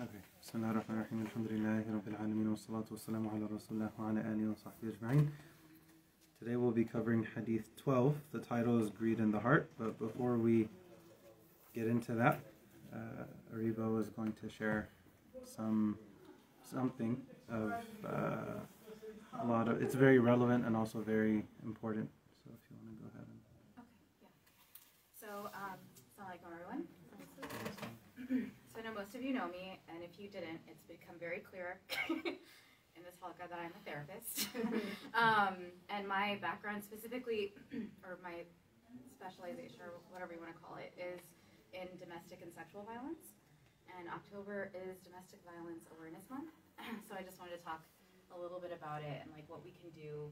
Okay. بسم الله الرحمن الرحيم الحمد لله رب العالمين والصلاة والسلام على رسول الله وعلى آله وصحبه أجمعين. Today we'll be covering Hadith 12. The title is Greed in the Heart, but before we get into that, uh, Aribo is going to share some something of uh, a lot of. It's very relevant and also very important. So if you want to go ahead and. Okay, yeah. So, um, Assalamualaikum everyone. know most of you know me, and if you didn't, it's become very clear in this halqa that I'm a therapist. um, and my background specifically, or my specialization, or whatever you want to call it, is in domestic and sexual violence. And October is Domestic Violence Awareness Month. so I just wanted to talk a little bit about it and like what we can do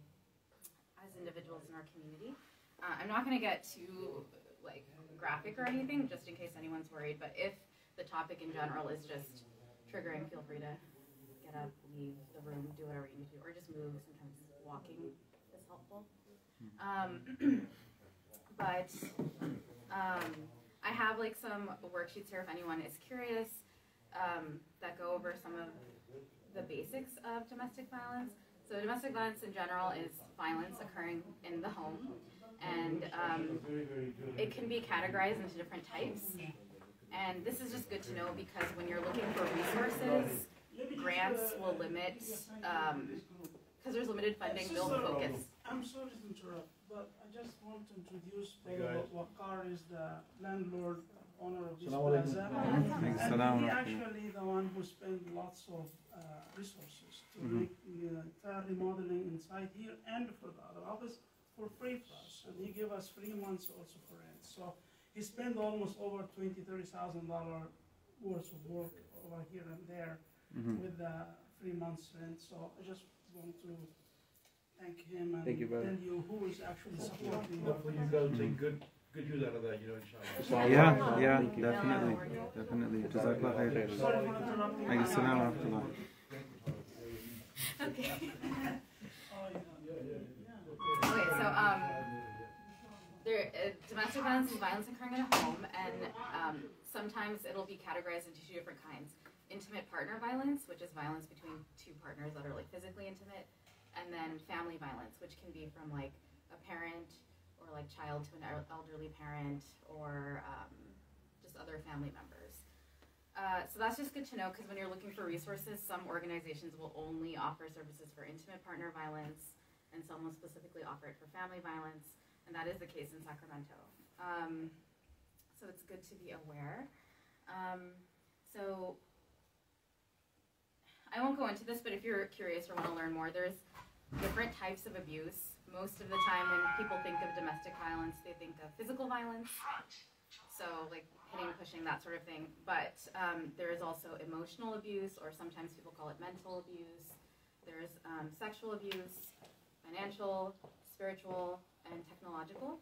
as individuals in our community. Uh, I'm not going to get too like graphic or anything, just in case anyone's worried. But if the topic in general is just triggering, feel free to get up, leave the room, do whatever you need to, or just move. Sometimes walking is helpful. Um, but um, I have like some worksheets here if anyone is curious um, that go over some of the basics of domestic violence. So domestic violence in general is violence occurring in the home, and um, it can be categorized into different types. And this is just good to know because when you're looking for resources, grants will limit, because there's limited funding, they'll focus. I'm sorry to interrupt, but I just want to introduce Brother Wakar is the landlord, owner of this Assalamu plaza. And salam he actually the one who spent lots of uh, resources to Mhm. make the entire remodeling inside here and for the other office for free for us. And he gave us three months also for rent. So he spent almost over twenty, thirty thousand dollar worth of work over here and there Mhm. with the three months rent. So I just want to thank him and Thank you, brother. tell you who is actually supporting. Hopefully you guys take good, good use out of that, you know, inshallah. Yeah, yeah, definitely, definitely. Jazakallah khair. Sorry for interrupting. Alaykum salam wa rahmatullah. Okay. there, uh, domestic violence is violence occurring in a home, and um, sometimes it'll be categorized into two different kinds: intimate partner violence, which is violence between two partners that are like physically intimate, and then family violence, which can be from like a parent or like child to an elderly parent or um, just other family members. Uh, so that's just good to know because when you're looking for resources, some organizations will only offer services for intimate partner violence, and some will specifically offer it for family violence, and that is the case in Sacramento. Um, so it's good to be aware. Um, so I won't go into this, but if you're curious or want to learn more, there's different types of abuse. Most of the time, when people think of domestic violence, they think of physical violence. So, like hitting, pushing, that sort of thing. But um, there is also emotional abuse, or sometimes people call it mental abuse. There's um, sexual abuse, financial, spiritual, and technological.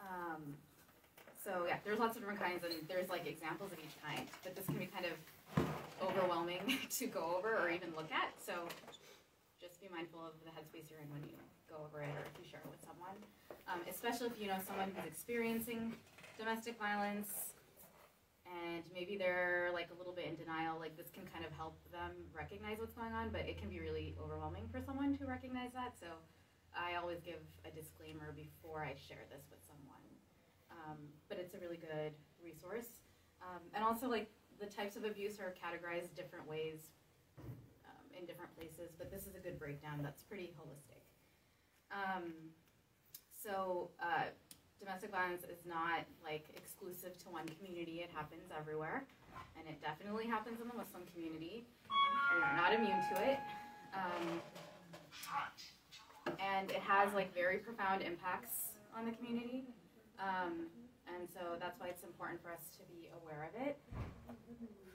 Um, so yeah, there's lots of different kinds, and there's like examples of each kind. But this can be kind of overwhelming to go over or even look at. So just be mindful of the headspace you're in when you go over it, or if you share it with someone, um, especially if you know someone who's experiencing domestic violence and maybe they're like a little bit in denial like this can kind of help them recognize what's going on but it can be really overwhelming for someone to recognize that so i always give a disclaimer before i share this with someone. Um, but it's a really good resource. Um, and also like the types of abuse are categorized different ways um, in different places but this is a good breakdown that's pretty holistic. Um, so uh, domestic violence is not like exclusive to one community. It happens everywhere, and it definitely happens in the Muslim community. We're not immune to it, um, and it has like very profound impacts on the community. Um, and so that's why it's important for us to be aware of it.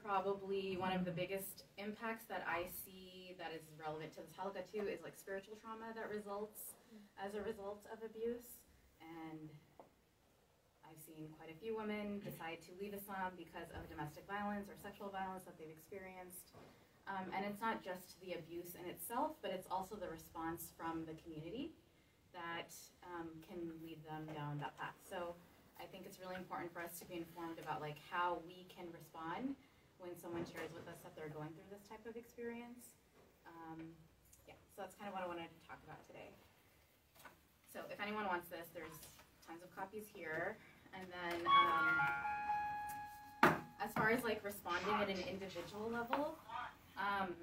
Probably one of the biggest impacts that I see that is relevant to this halqa too is like spiritual trauma that results as a result of abuse. And I've seen quite a few women decide to leave Islam because of domestic violence or sexual violence that they've experienced. Um, and it's not just the abuse in itself, but it's also the response from the community that um, can lead them down that path. So I think it's really important for us to be informed about like how we can respond when someone shares with us that they're going through this type of experience. Um, yeah, so that's kind of what I wanted to talk about today. So if anyone wants this, there's tons of copies here. And then um, as far as like responding at an individual level, um,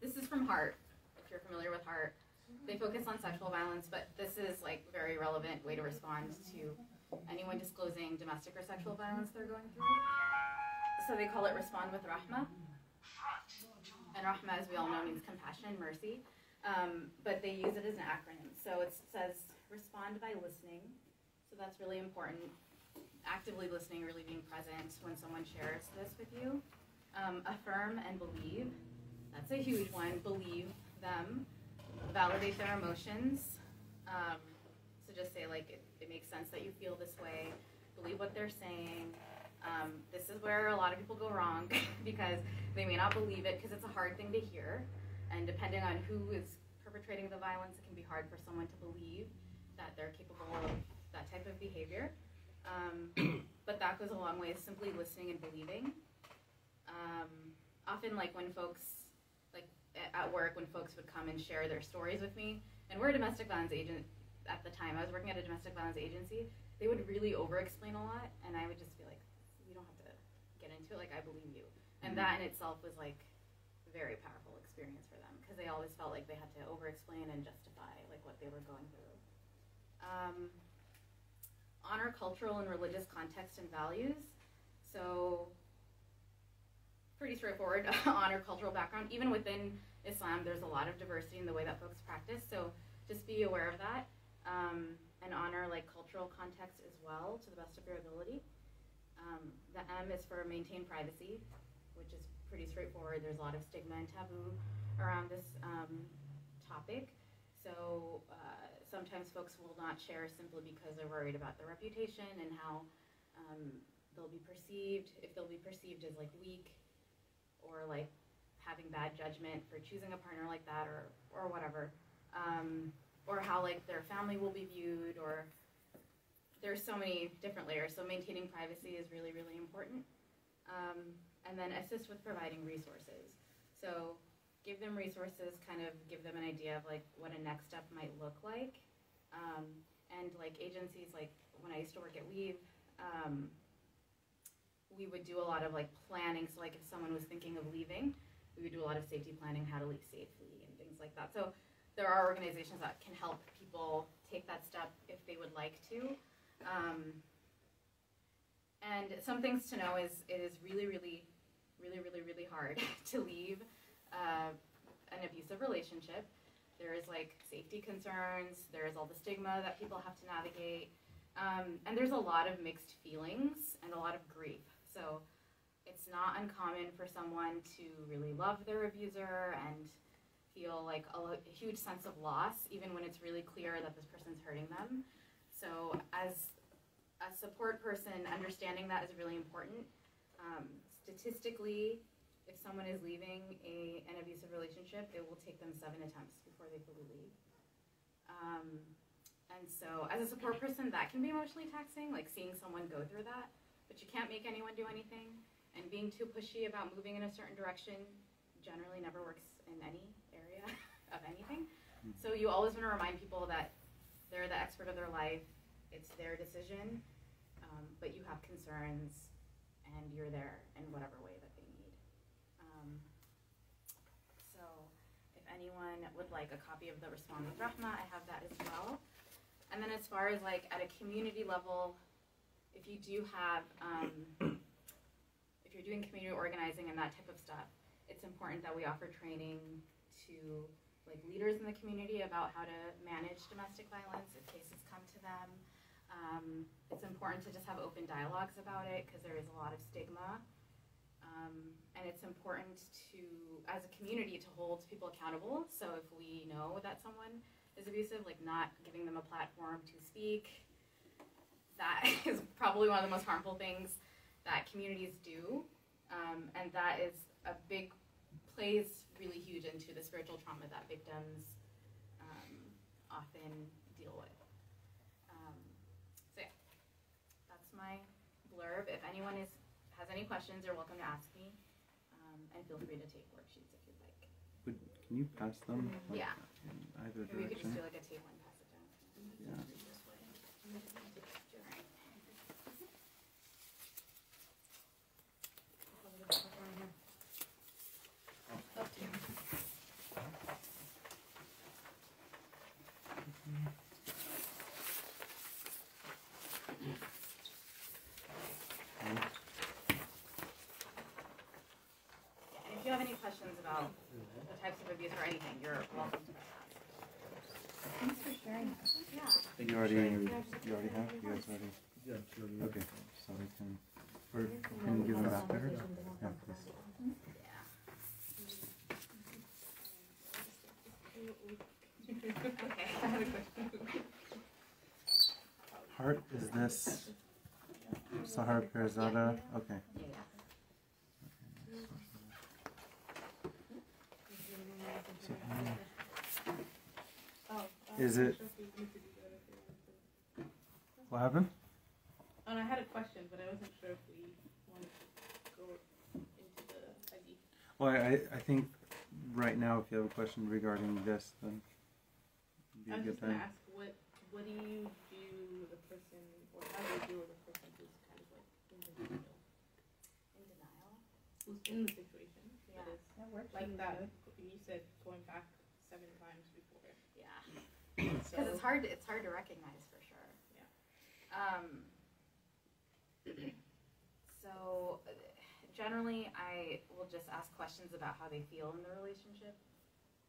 this is from Heart, if you're familiar with Heart. They focus on sexual violence, but this is like very relevant way to respond to anyone disclosing domestic or sexual violence they're going through. So they call it Respond with Rahma. And Rahma, as we all know, means compassion and mercy. Um, but they use it as an acronym. So it says respond by listening. So that's really important. Actively listening, really being present when someone shares this with you. Um, affirm and believe. That's a huge one. Believe them. Validate their emotions. Um, so just say, like, it, it makes sense that you feel this way. Believe what they're saying. Um, this is where a lot of people go wrong because they may not believe it because it's a hard thing to hear. And depending on who is perpetrating the violence, it can be hard for someone to believe that they're capable of that type of behavior. Um, but that goes a long way, simply listening and believing. Um, often, like when folks, like at work, when folks would come and share their stories with me, and we're a domestic violence agent at the time, I was working at a domestic violence agency, they would really over explain a lot, and I would just be like, we don't have to get into it, like, I believe you. And that in itself was like a very powerful experience for them because they always felt like they had to over explain and justify like what they were going through. Um, honor cultural and religious context and values. So pretty straightforward. honor cultural background. Even within Islam, there's a lot of diversity in the way that folks practice. So just be aware of that. Um, and honor like cultural context as well to the best of your ability. Um, the M is for maintain privacy, which is pretty straightforward. There's a lot of stigma and taboo around this um, topic. So uh, sometimes folks will not share simply because they're worried about their reputation and how um, they'll be perceived, if they'll be perceived as like weak or like having bad judgment for choosing a partner like that or, or whatever. Um, or how like their family will be viewed or there's so many different layers. So maintaining privacy is really, really important. Um, and then assist with providing resources. So give them resources, kind of give them an idea of like what a next step might look like. Um, and like agencies, like when I used to work at Weave, um, we would do a lot of like planning. So like if someone was thinking of leaving, we would do a lot of safety planning, how to leave safely and things like that. So there are organizations that can help people take that step if they would like to. Um, and some things to know is it is really, really, really, really, really hard to leave uh, an abusive relationship. There is like safety concerns, there is all the stigma that people have to navigate, um, and there's a lot of mixed feelings and a lot of grief. So it's not uncommon for someone to really love their abuser and feel like a, a huge sense of loss, even when it's really clear that this person's hurting them. So as a support person, understanding that is really important. Um, statistically, if someone is leaving a, an abusive relationship, it will take them seven attempts before they fully leave. Um, and so, as a support person, that can be emotionally taxing, like seeing someone go through that. But you can't make anyone do anything. And being too pushy about moving in a certain direction generally never works in any area of anything. So, you always want to remind people that they're the expert of their life, it's their decision, um, but you have concerns and you're there in whatever way that they need. Um, so if anyone would like a copy of the Respond with Rahma, I have that as well. And then as far as like at a community level, if you do have, um, if you're doing community organizing and that type of stuff, it's important that we offer training to like leaders in the community about how to manage domestic violence if cases come to them. Um, it's important to just have open dialogues about it because there is a lot of stigma. Um, and it's important to, as a community, to hold people accountable. So if we know that someone is abusive, like not giving them a platform to speak, that is probably one of the most harmful things that communities do. Um, and that is a big, plays really huge into the spiritual trauma that victims um, often deal with. Um, so yeah, that's my blurb. If anyone is has any questions, you're welcome to ask me. Um, and feel free to take worksheets if you'd like. Would, can you pass them? like, Yeah. In either Maybe we could just do like a table and pass it down. Yeah. This way. Alright. Up to you. And if you have any questions about the types of abuse or anything, you're welcome to ask. Thanks for sharing. Yeah. You already, you already have, you guys already, Yeah, sure. okay, so we can, or can you give them back to her? Yeah, please. Okay, I have a question. Heart, is this Sahar Pirzada? Okay. Yeah. So, um, Oh. Is it- What happened? And I had a question, but I wasn't sure if we wanted to go into the ID. Well, I, I think right now, if you have a question regarding this, then it'd be I a was good just gonna time. ask, what, what do you do with a person, or how do you deal with a person who's kind of like in denial? In denial? Who's in the situation, Yeah. that is, like that, you said going back seven times before. Yeah. So, Because it's hard. It's hard to recognize for sure. Yeah. Um. So, generally, I will just ask questions about how they feel in the relationship.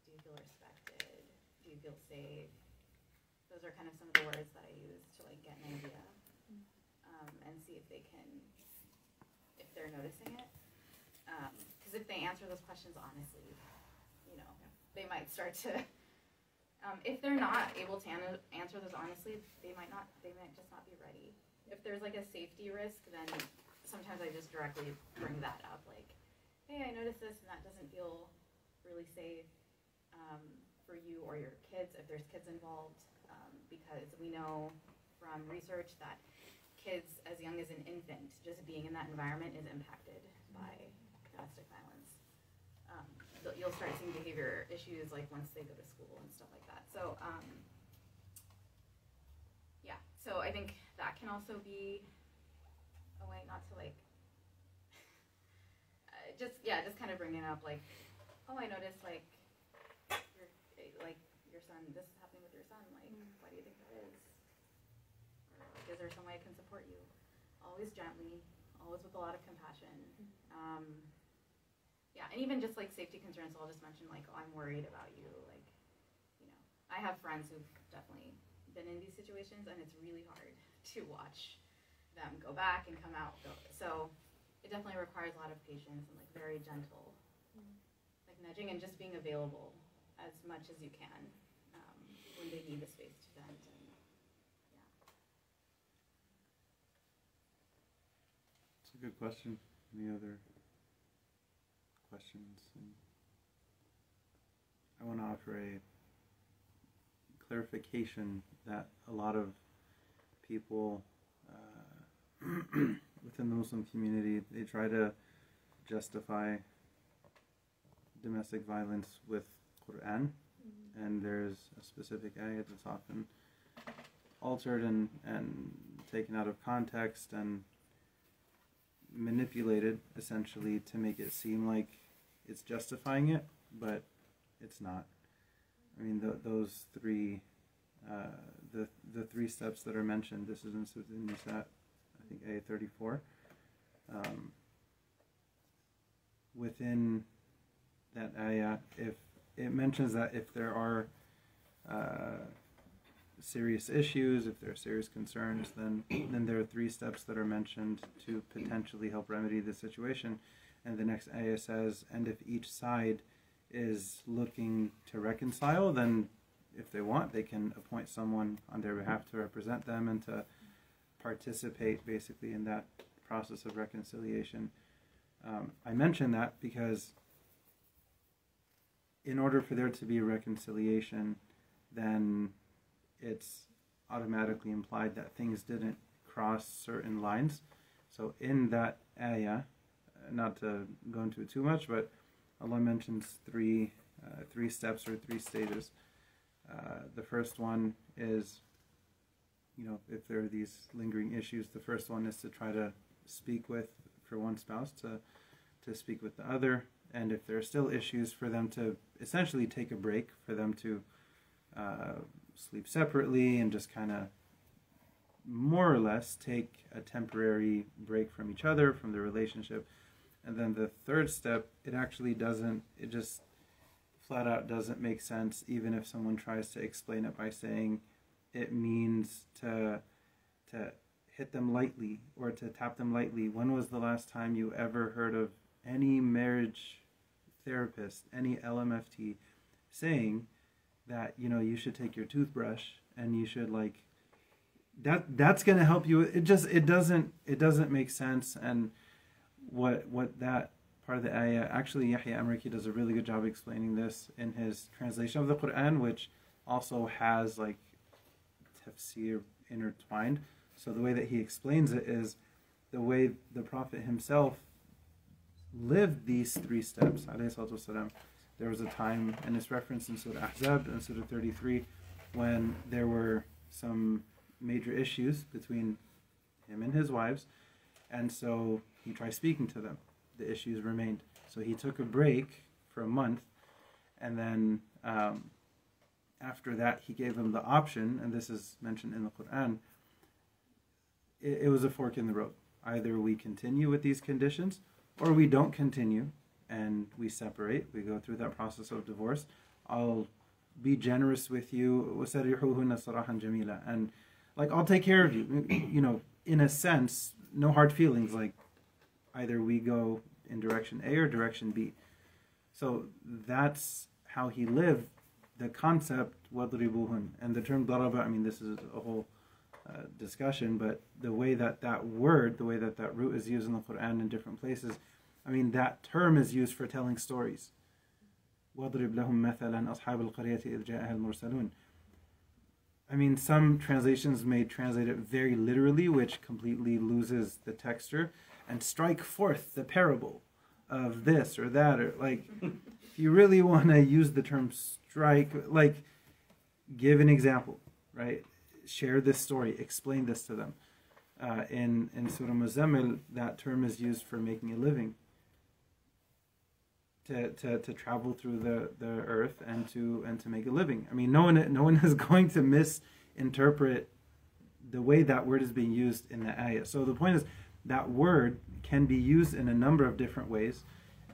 Do you feel respected? Do you feel safe? Those are kind of some of the words that I use to like get an idea, um, and see if they can, if they're noticing it. Because if they answer those questions honestly, you know, they might start to um, if they're not able to an- answer those honestly, they might not. They might just not be ready. If there's like a safety risk, then sometimes I just directly bring that up. Like, hey, I noticed this, and that doesn't feel really safe um, for you or your kids if there's kids involved, um, because we know from research that kids as young as an infant, just being in that environment is impacted by domestic violence. Um, you'll- start seeing behavior issues like once they go to school and stuff like that. So, um, yeah. So I think that can also be a way not to like, uh, just yeah, just kind of bringing up like, oh, I noticed like, your like your son. This is happening with your son. Like, why do you think that is? Or like, is there some way I can support you? Always gently, always with a lot of compassion. Um, yeah, and even just like safety concerns, I'll just mention like, oh, I'm worried about you. Like, you know, I have friends who've definitely been in these situations, and it's really hard to watch them go back and come out. So it definitely requires a lot of patience and like very gentle, like nudging and just being available as much as you can um, when they need the space to vent. And yeah, It's a good question. Any other questions? And I want to offer a clarification that a lot of people uh, within the Muslim community they try to justify domestic violence with Quran, and there's a specific ayat that's often altered and, and taken out of context and manipulated essentially to make it seem like it's justifying it, but it's not. I mean, th- those three, uh, the the three steps that are mentioned. This is in Surah Nisa, I think A thirty four. Um, within that ayah, if it mentions that if there are uh, serious issues, if there are serious concerns, then then there are three steps that are mentioned to potentially help remedy the situation. And the next ayah says, and if each side is looking to reconcile, then if they want, they can appoint someone on their behalf to represent them and to participate basically in that process of reconciliation. Um, I mention that because in order for there to be reconciliation, then it's automatically implied that things didn't cross certain lines. So in that ayah, not to go into it too much, but Allah mentions three uh, three steps or three stages. Uh, the first one is, you know, if there are these lingering issues, the first one is to try to speak with for one spouse to to speak with the other, and if there are still issues, for them to essentially take a break, for them to uh, sleep separately and just kind of more or less take a temporary break from each other, from the relationship. And then the third step, it actually doesn't, it just flat out doesn't make sense, even if someone tries to explain it by saying it means to, to hit them lightly or to tap them lightly. When was the last time you ever heard of any marriage therapist, any LMFT saying that, you know, you should take your toothbrush and you should like that that's going to help you it just it doesn't it doesn't make sense and what what that part of the ayah. Actually, Yahya Emerick does a really good job explaining this in his translation of the Quran, which also has like tafsir intertwined. So the way that he explains it is the way the Prophet himself lived these three steps. والسلام. There was a time, and it's referenced in Surah Ahzab and Surah 33, when there were some major issues between him and his wives. And so he tried speaking to them. The issues remained. So he took a break for a month, and then um, after that, he gave them the option, and this is mentioned in the Quran. It, it was a fork in the road. Either we continue with these conditions, or we don't continue, and we separate. We go through that process of divorce. I'll be generous with you. And like I'll take care of you. You know, in a sense, no hard feelings. Like either we go in direction A or direction B. So that's how he lived. The concept wadribuhun and the term daraba. I mean, this is a whole uh, discussion, but the way that that word, the way that that root is used in the Quran in different places, I mean, that term is used for telling stories. وَاضْرِبْ لَهُمْ مَثَلًا أَصْحَابَ الْقَرْيَةِ إِذْ جَاءَهَا الْمُرْسَلُونَ I mean, some translations may translate it very literally, which completely loses the texture, and strike forth the parable of this or that, or like, if you really want to use the term strike, like, give an example, right? Share this story, explain this to them. Uh, in in Surah Muzammil, that term is used for making a living. To, to, to travel through the, the earth and to and to make a living. I mean, no one no one is going to misinterpret the way that word is being used in the ayah. So the point is that word can be used in a number of different ways,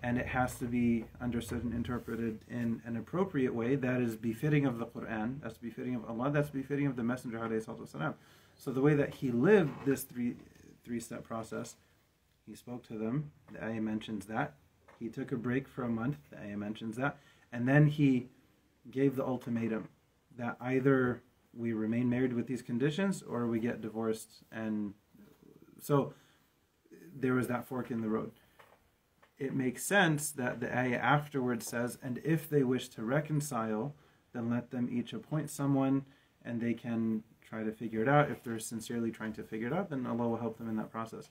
and it has to be understood and interpreted in an appropriate way that is befitting of the Quran, that's befitting of Allah, that's befitting of the Messenger. So the way that he lived this three three step process, he spoke to them. The ayah mentions that he took a break for a month. The ayah mentions that. And then he gave the ultimatum that either we remain married with these conditions or we get divorced. And so there was that fork in the road. It makes sense that the ayah afterwards says, and if they wish to reconcile, then let them each appoint someone and they can try to figure it out. If they're sincerely trying to figure it out, then Allah will help them in that process.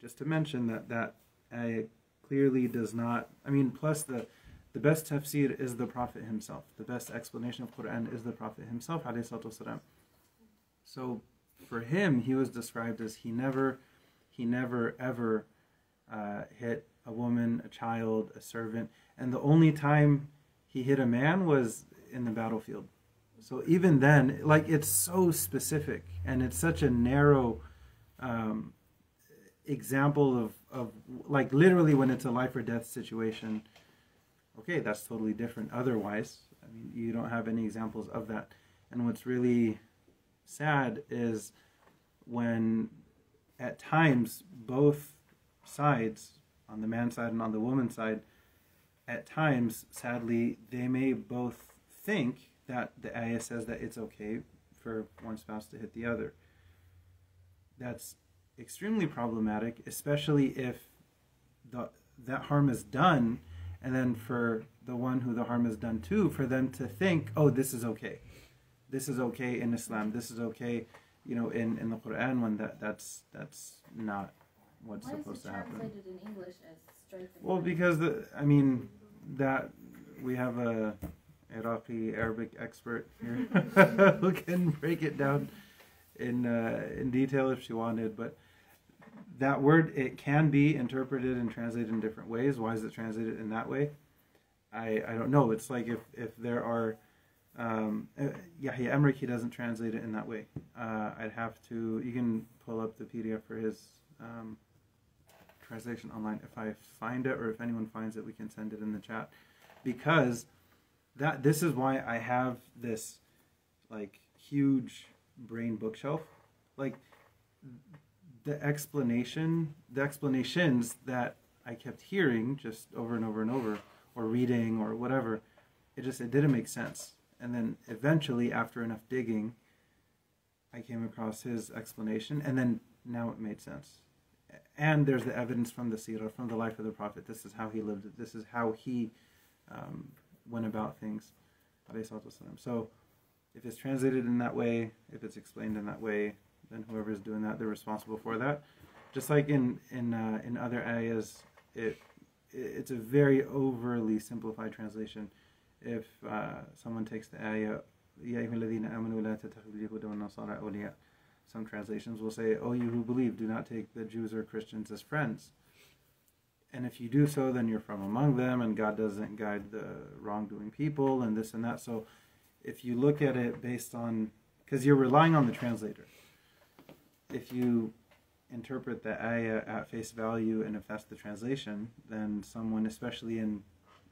Just to mention that that ayah clearly does not. I mean, plus the the best tafsir is the Prophet himself. The best explanation of Quran is the Prophet himself. So for him, he was described as he never, he never ever uh, hit a woman, a child, a servant, and the only time he hit a man was in the battlefield. So even then, like it's so specific and it's such a narrow um, example of, of like literally when it's a life or death situation okay that's totally different otherwise. I mean you don't have any examples of that. And what's really sad is when at times both sides on the man side and on the woman side at times sadly they may both think that the ayah says that it's okay for one spouse to hit the other that's extremely problematic, especially if the, that harm is done, and then for the one who the harm is done to, for them to think, oh, this is okay. This is okay in Islam. This is okay, you know, in, in the Quran when that, that's, that's not what's Why is supposed it to happen. translated in English as? Well, because the, I mean, that we have a Iraqi Arabic expert here who can break it down in uh, in detail if she wanted, but that word it can be interpreted and translated in different ways. Why is it translated in that way? I I don't know. It's like if if there are um, uh, Yahya Emerick, he doesn't translate it in that way. Uh, I'd have to. You can pull up the PDF for his um, translation online. If I find it, or if anyone finds it, we can send it in the chat. Because that this is why I have this like huge brain bookshelf. Like the explanation, the explanations that I kept hearing just over and over and over, or reading or whatever, it just it didn't make sense. And then eventually, after enough digging, I came across his explanation, and then now it made sense. And there's the evidence from the seerah, from the life of the Prophet. This is how he lived it. This is how he um, went about things. So, if it's translated in that way, if it's explained in that way, then whoever's doing that, they're responsible for that. Just like in in uh, in other areas, it it's a very overly simplified translation. If uh, someone takes the ayah, some translations will say, "Oh, you who believe, do not take the Jews or Christians as friends." And if you do so, then you're from among them, and God doesn't guide the wrongdoing people, and this and that. So, if you look at it based on, because you're relying on the translator, if you interpret the ayah at face value, and if that's the translation, then someone, especially in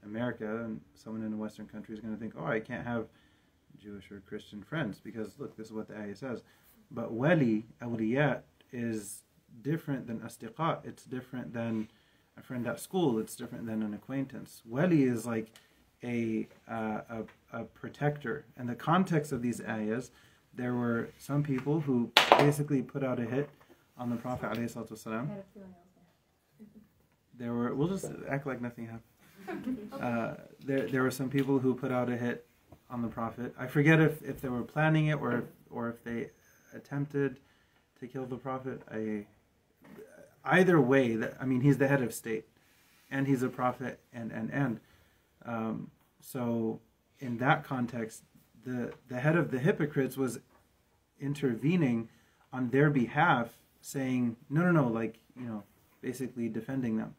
America, and someone in a Western country is going to think, oh, I can't have Jewish or Christian friends because look, this is what the ayah says. But wali, awliya, is different than asdiqa. It's different than a friend at school. It's different than an acquaintance. Wali is like a, uh, a, a protector. And the context of these ayahs, there were some people who basically put out a hit on the Prophet ﷺ. I had a feeling I was there. There were, we'll just act like nothing happened. Uh, there, there were some people who put out a hit on the Prophet. I forget if, if they were planning it or if, or if they attempted to kill the Prophet. I, either way, that I mean, he's the head of state, and he's a prophet, and and and. Um, so, in that context, the the head of the hypocrites was intervening on their behalf, saying, "No, no, no!" Like you know, basically defending them.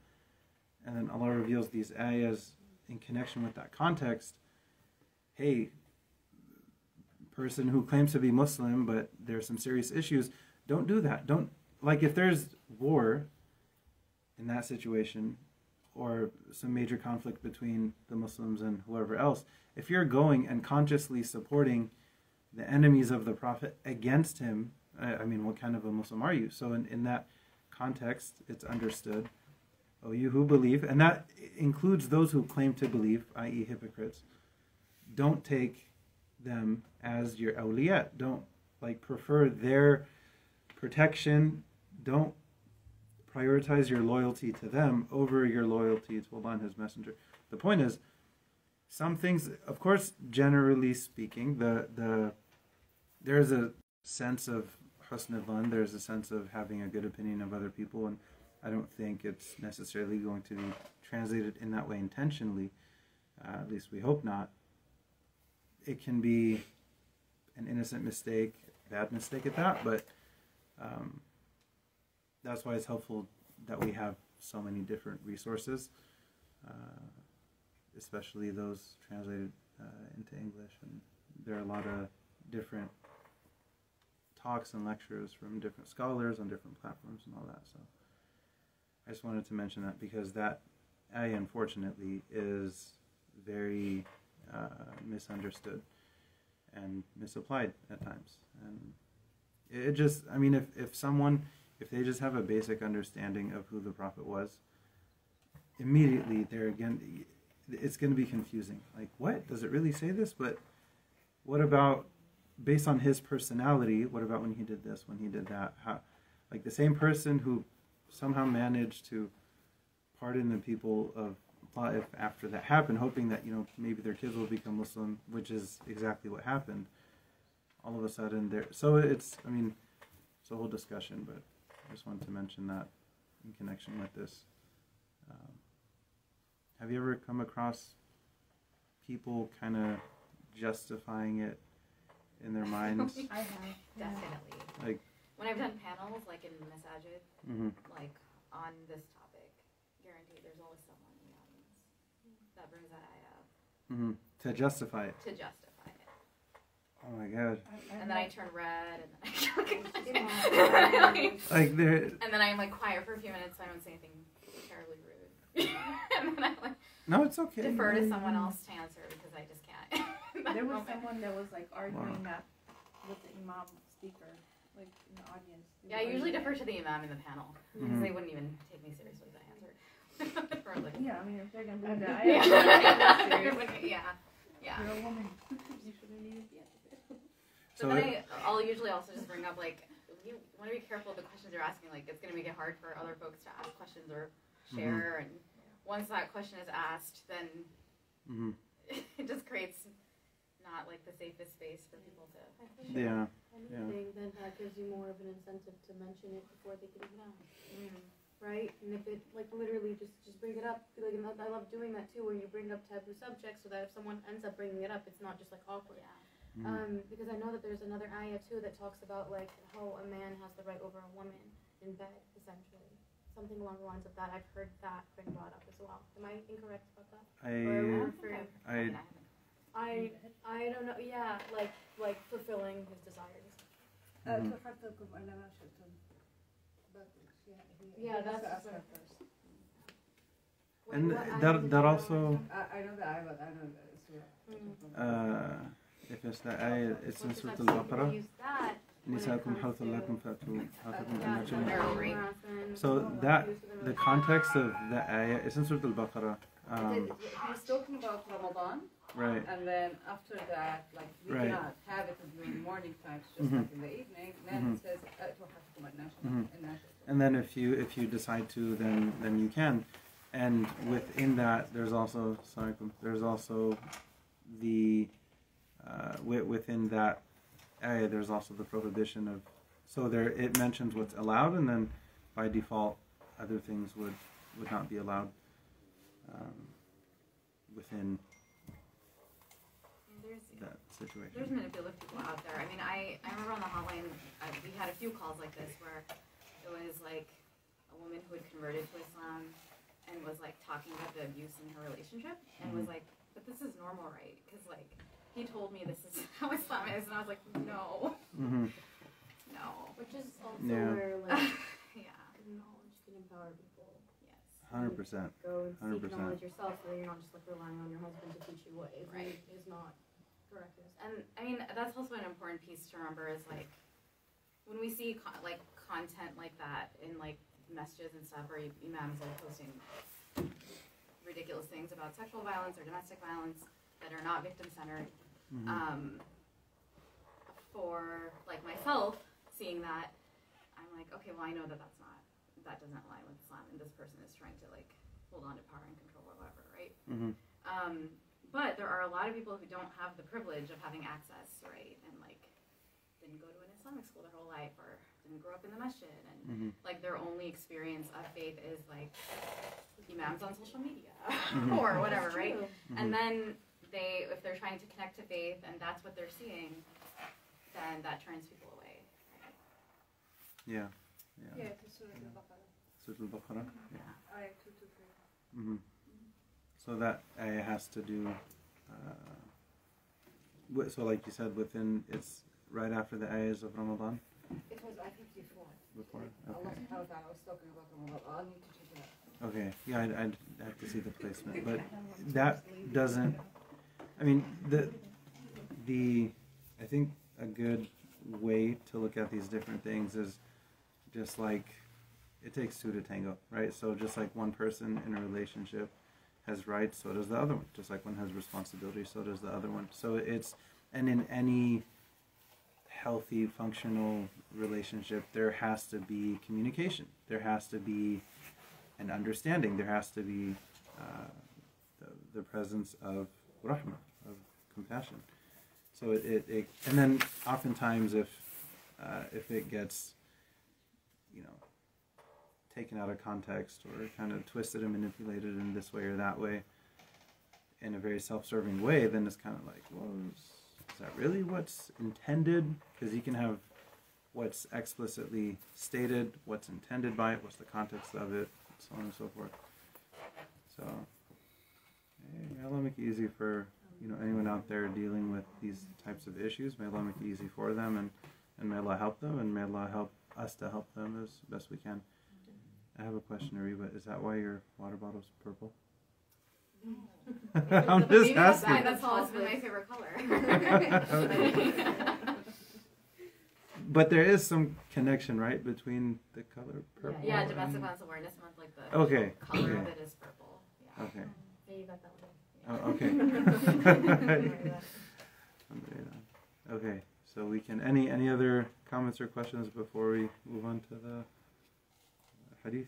And then Allah reveals these ayahs in connection with that context. Hey, person who claims to be Muslim, but there's some serious issues, don't do that. Don't like if there's war in that situation or some major conflict between the Muslims and whoever else, if you're going and consciously supporting the enemies of the Prophet against him, I, I mean, what kind of a Muslim are you? So, in, in that context, it's understood. Oh, you who believe, and that includes those who claim to believe, i.e., hypocrites, don't take them as your awliya. Don't like prefer their protection. Don't prioritize your loyalty to them over your loyalty to Allah and His Messenger. The point is, some things, of course, generally speaking, the the there's a sense of husn there's a sense of having a good opinion of other people, and I don't think it's necessarily going to be translated in that way intentionally. Uh, at least we hope not. It can be an innocent mistake, bad mistake at that, but um, that's why it's helpful that we have so many different resources, uh, especially those translated uh, into English. And there are a lot of different talks and lectures from different scholars on different platforms and all that. So I just wanted to mention that because that ayah, unfortunately, is very uh, misunderstood and misapplied at times. And it just, I mean, if, if someone, if they just have a basic understanding of who the prophet was, immediately they're again, it's going to be confusing. Like, what? Does it really say this? But what about, based on his personality, what about when he did this, when he did that? How, like the same person who somehow managed to pardon the people of Ta'if after that happened, hoping that, you know, maybe their kids will become Muslim, which is exactly what happened. All of a sudden, there. So it's, I mean, it's a whole discussion, but I just wanted to mention that in connection with this. Um, have you ever come across people kind of justifying it in their minds? I have. Definitely. Like- when I've done panels, like in Masajid, hmm like on this topic, guaranteed there's always someone in the audience that brings that ayah up hmm To justify it. to justify it. Oh my god! And then I turn red, and then Yeah. I Like there, and then I'm like quiet for a few minutes so I don't say anything terribly rude. and then I like no, it's okay. defer to someone else to answer because I just can't. There was moment. someone that was like arguing that with the imam speaker, like in the audience. Yeah, I usually defer to the imam in the panel because Mhm. they wouldn't even take me seriously if I answered. Like, Yeah, I mean, if they're gonna do And- that, yeah. yeah, yeah, yeah. You're a woman. You shouldn't need it. So, So then it- I, I'll usually also just bring up like you want to be careful of the questions you're asking. Like it's gonna make it hard for other folks to ask questions or share. And once that question is asked, then hmm it just creates not like the safest space for people to. Yeah. anything, then that gives you more of an incentive to mention it before they can even ask, Mm. right? And if it, like, literally just, just bring it up, be like, and I love doing that too, where you bring up taboo subjects, so that if someone ends up bringing it up, it's not just like awkward. Yeah. Mhm. Um, because I know that there's another ayah too that talks about like how a man has the right over a woman in bed, essentially. Something along the lines of that. I've heard that been brought up as well. Am I incorrect about that? I I don't For- think I mean, haven't- I I don't know. Yeah, like like fulfilling his desires. mhm. Yeah, that's ask right. her first. Wait, And what ayah that did that you also know? I, I know the ayah, but I know the surah. uh, if it's the ayah, it's in Which is Surah I've seen people Al-Baqarah. use that when it نساءكم comes حرث to- لكم فأتوا حرثكم Yeah, أنتم gender gender rape. harassment, So all that- use of The emotion. context of the ayah is in Surah Al-Baqarah. He Um, was talking about Ramadan, Right. And then after that, like you right. cannot have it during morning times, just mm-hmm. like in the evening. Then mm-hmm. Uh, it says mm-hmm. And then if you if you decide to, then then you can. And within that, there's also sorry, there's also the uh, within that area, there's also the prohibition of. So there, it mentions what's allowed, and then by default, other things would would not be allowed um, within situation. there's manipulative people out there. I mean, I, I remember on the hotline, I, we had a few calls like this where it was like a woman who had converted to Islam and was like talking about the abuse in her relationship and was like, but this is normal, right? Because like he told me this is how Islam is, and I was like, no, hmm no, Which is also Yeah. where like yeah, knowledge can empower people. yes, Hundred percent. Go and seek 100%. knowledge yourself, so that you're not just like relying on your husband to teach you what is Right. is not and I mean that's also an important piece to remember is like when we see like content like that in like messages and stuff, or imams are posting ridiculous things about sexual violence or domestic violence that are not victim centered. hmm Um, for like myself, seeing that, I'm like, okay, well, I know that that's not that doesn't align with Islam, and this person is trying to like hold on to power and control or whatever, right? hmm Um, but there are a lot of people who don't have the privilege of having access, right? And like didn't go to an Islamic school their whole life or didn't grow up in the masjid and hmm like their only experience of faith is like imams on social media Mhm. or whatever, right? Mm-hmm. And then they if they're trying to connect to faith and that's what they're seeing, then that turns people away. Right? Yeah. Yeah. Yeah, Surah Al-Baqarah, Surah Al-Baqarah. Yeah. ayah two to three. hmm So that ayah has to do. Uh, so, like you said, within it's right after the ayahs of Ramadan. It was, I think, before. Before. Allah Okay. subhanahu wa ta'ala was talking about Ramadan. I'll need to check it out. Okay. Yeah, I'd, I'd have to see the placement, but that doesn't. I mean, the the I think a good way to look at these different things is just like it takes two to tango, right? So just like one person in a relationship has rights, so does the other one. Just like one has responsibility, so does the other one. So it's and in any healthy, functional relationship, there has to be communication. There has to be an understanding. There has to be uh, the, the presence of rahmah, of compassion. So it, it, it and then oftentimes if uh, if it gets you know taken out of context or kind of twisted and manipulated in this way or that way in a very self-serving way, then it's kind of like, well, is, that really what's intended? Because you can have what's explicitly stated, what's intended by it, what's the context of it, so on and so forth. So, may Allah make it easy for you know anyone out there dealing with these types of issues. May Allah make it easy for them, and and may Allah help them, and may Allah help us to help them as best we can. I have a question, Ariba. Is that why your water bottle's purple? I'm just that's asking. why that's always been my favorite color. But there is some connection, right, between the color purple. yeah, and- domestic violence awareness month, like the Okay. color of it is purple. Yeah. Okay. Yeah, you got that one. Oh, okay. Okay. So we can any any other comments or questions before we move on to the hadith?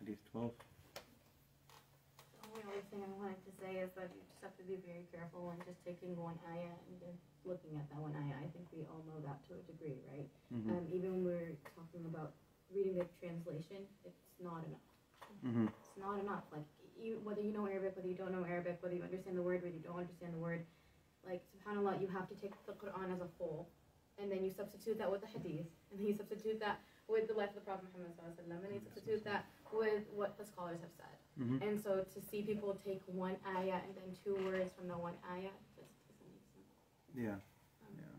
Hadith twelve. The only other thing I wanted to say is that you just have to be very careful when just taking one ayah and then looking at that one ayah. I think we all know that to a degree, right? Mm-hmm. Um, even when we're talking about reading the translation, it's not enough. Mm-hmm. It's not enough. Like you, whether you know Arabic, whether you don't know Arabic, whether you understand the word, whether you don't understand the word, like Subhanallah, you have to take the Quran as a whole, and then you substitute that with the Hadith, and then you substitute that with the life of the Prophet Muhammad Sallallahu Alaihi Wasallam, and you substitute that with what the scholars have said. Mm-hmm. And so to see people take one ayah and then two words from the one ayah just doesn't make sense. Yeah.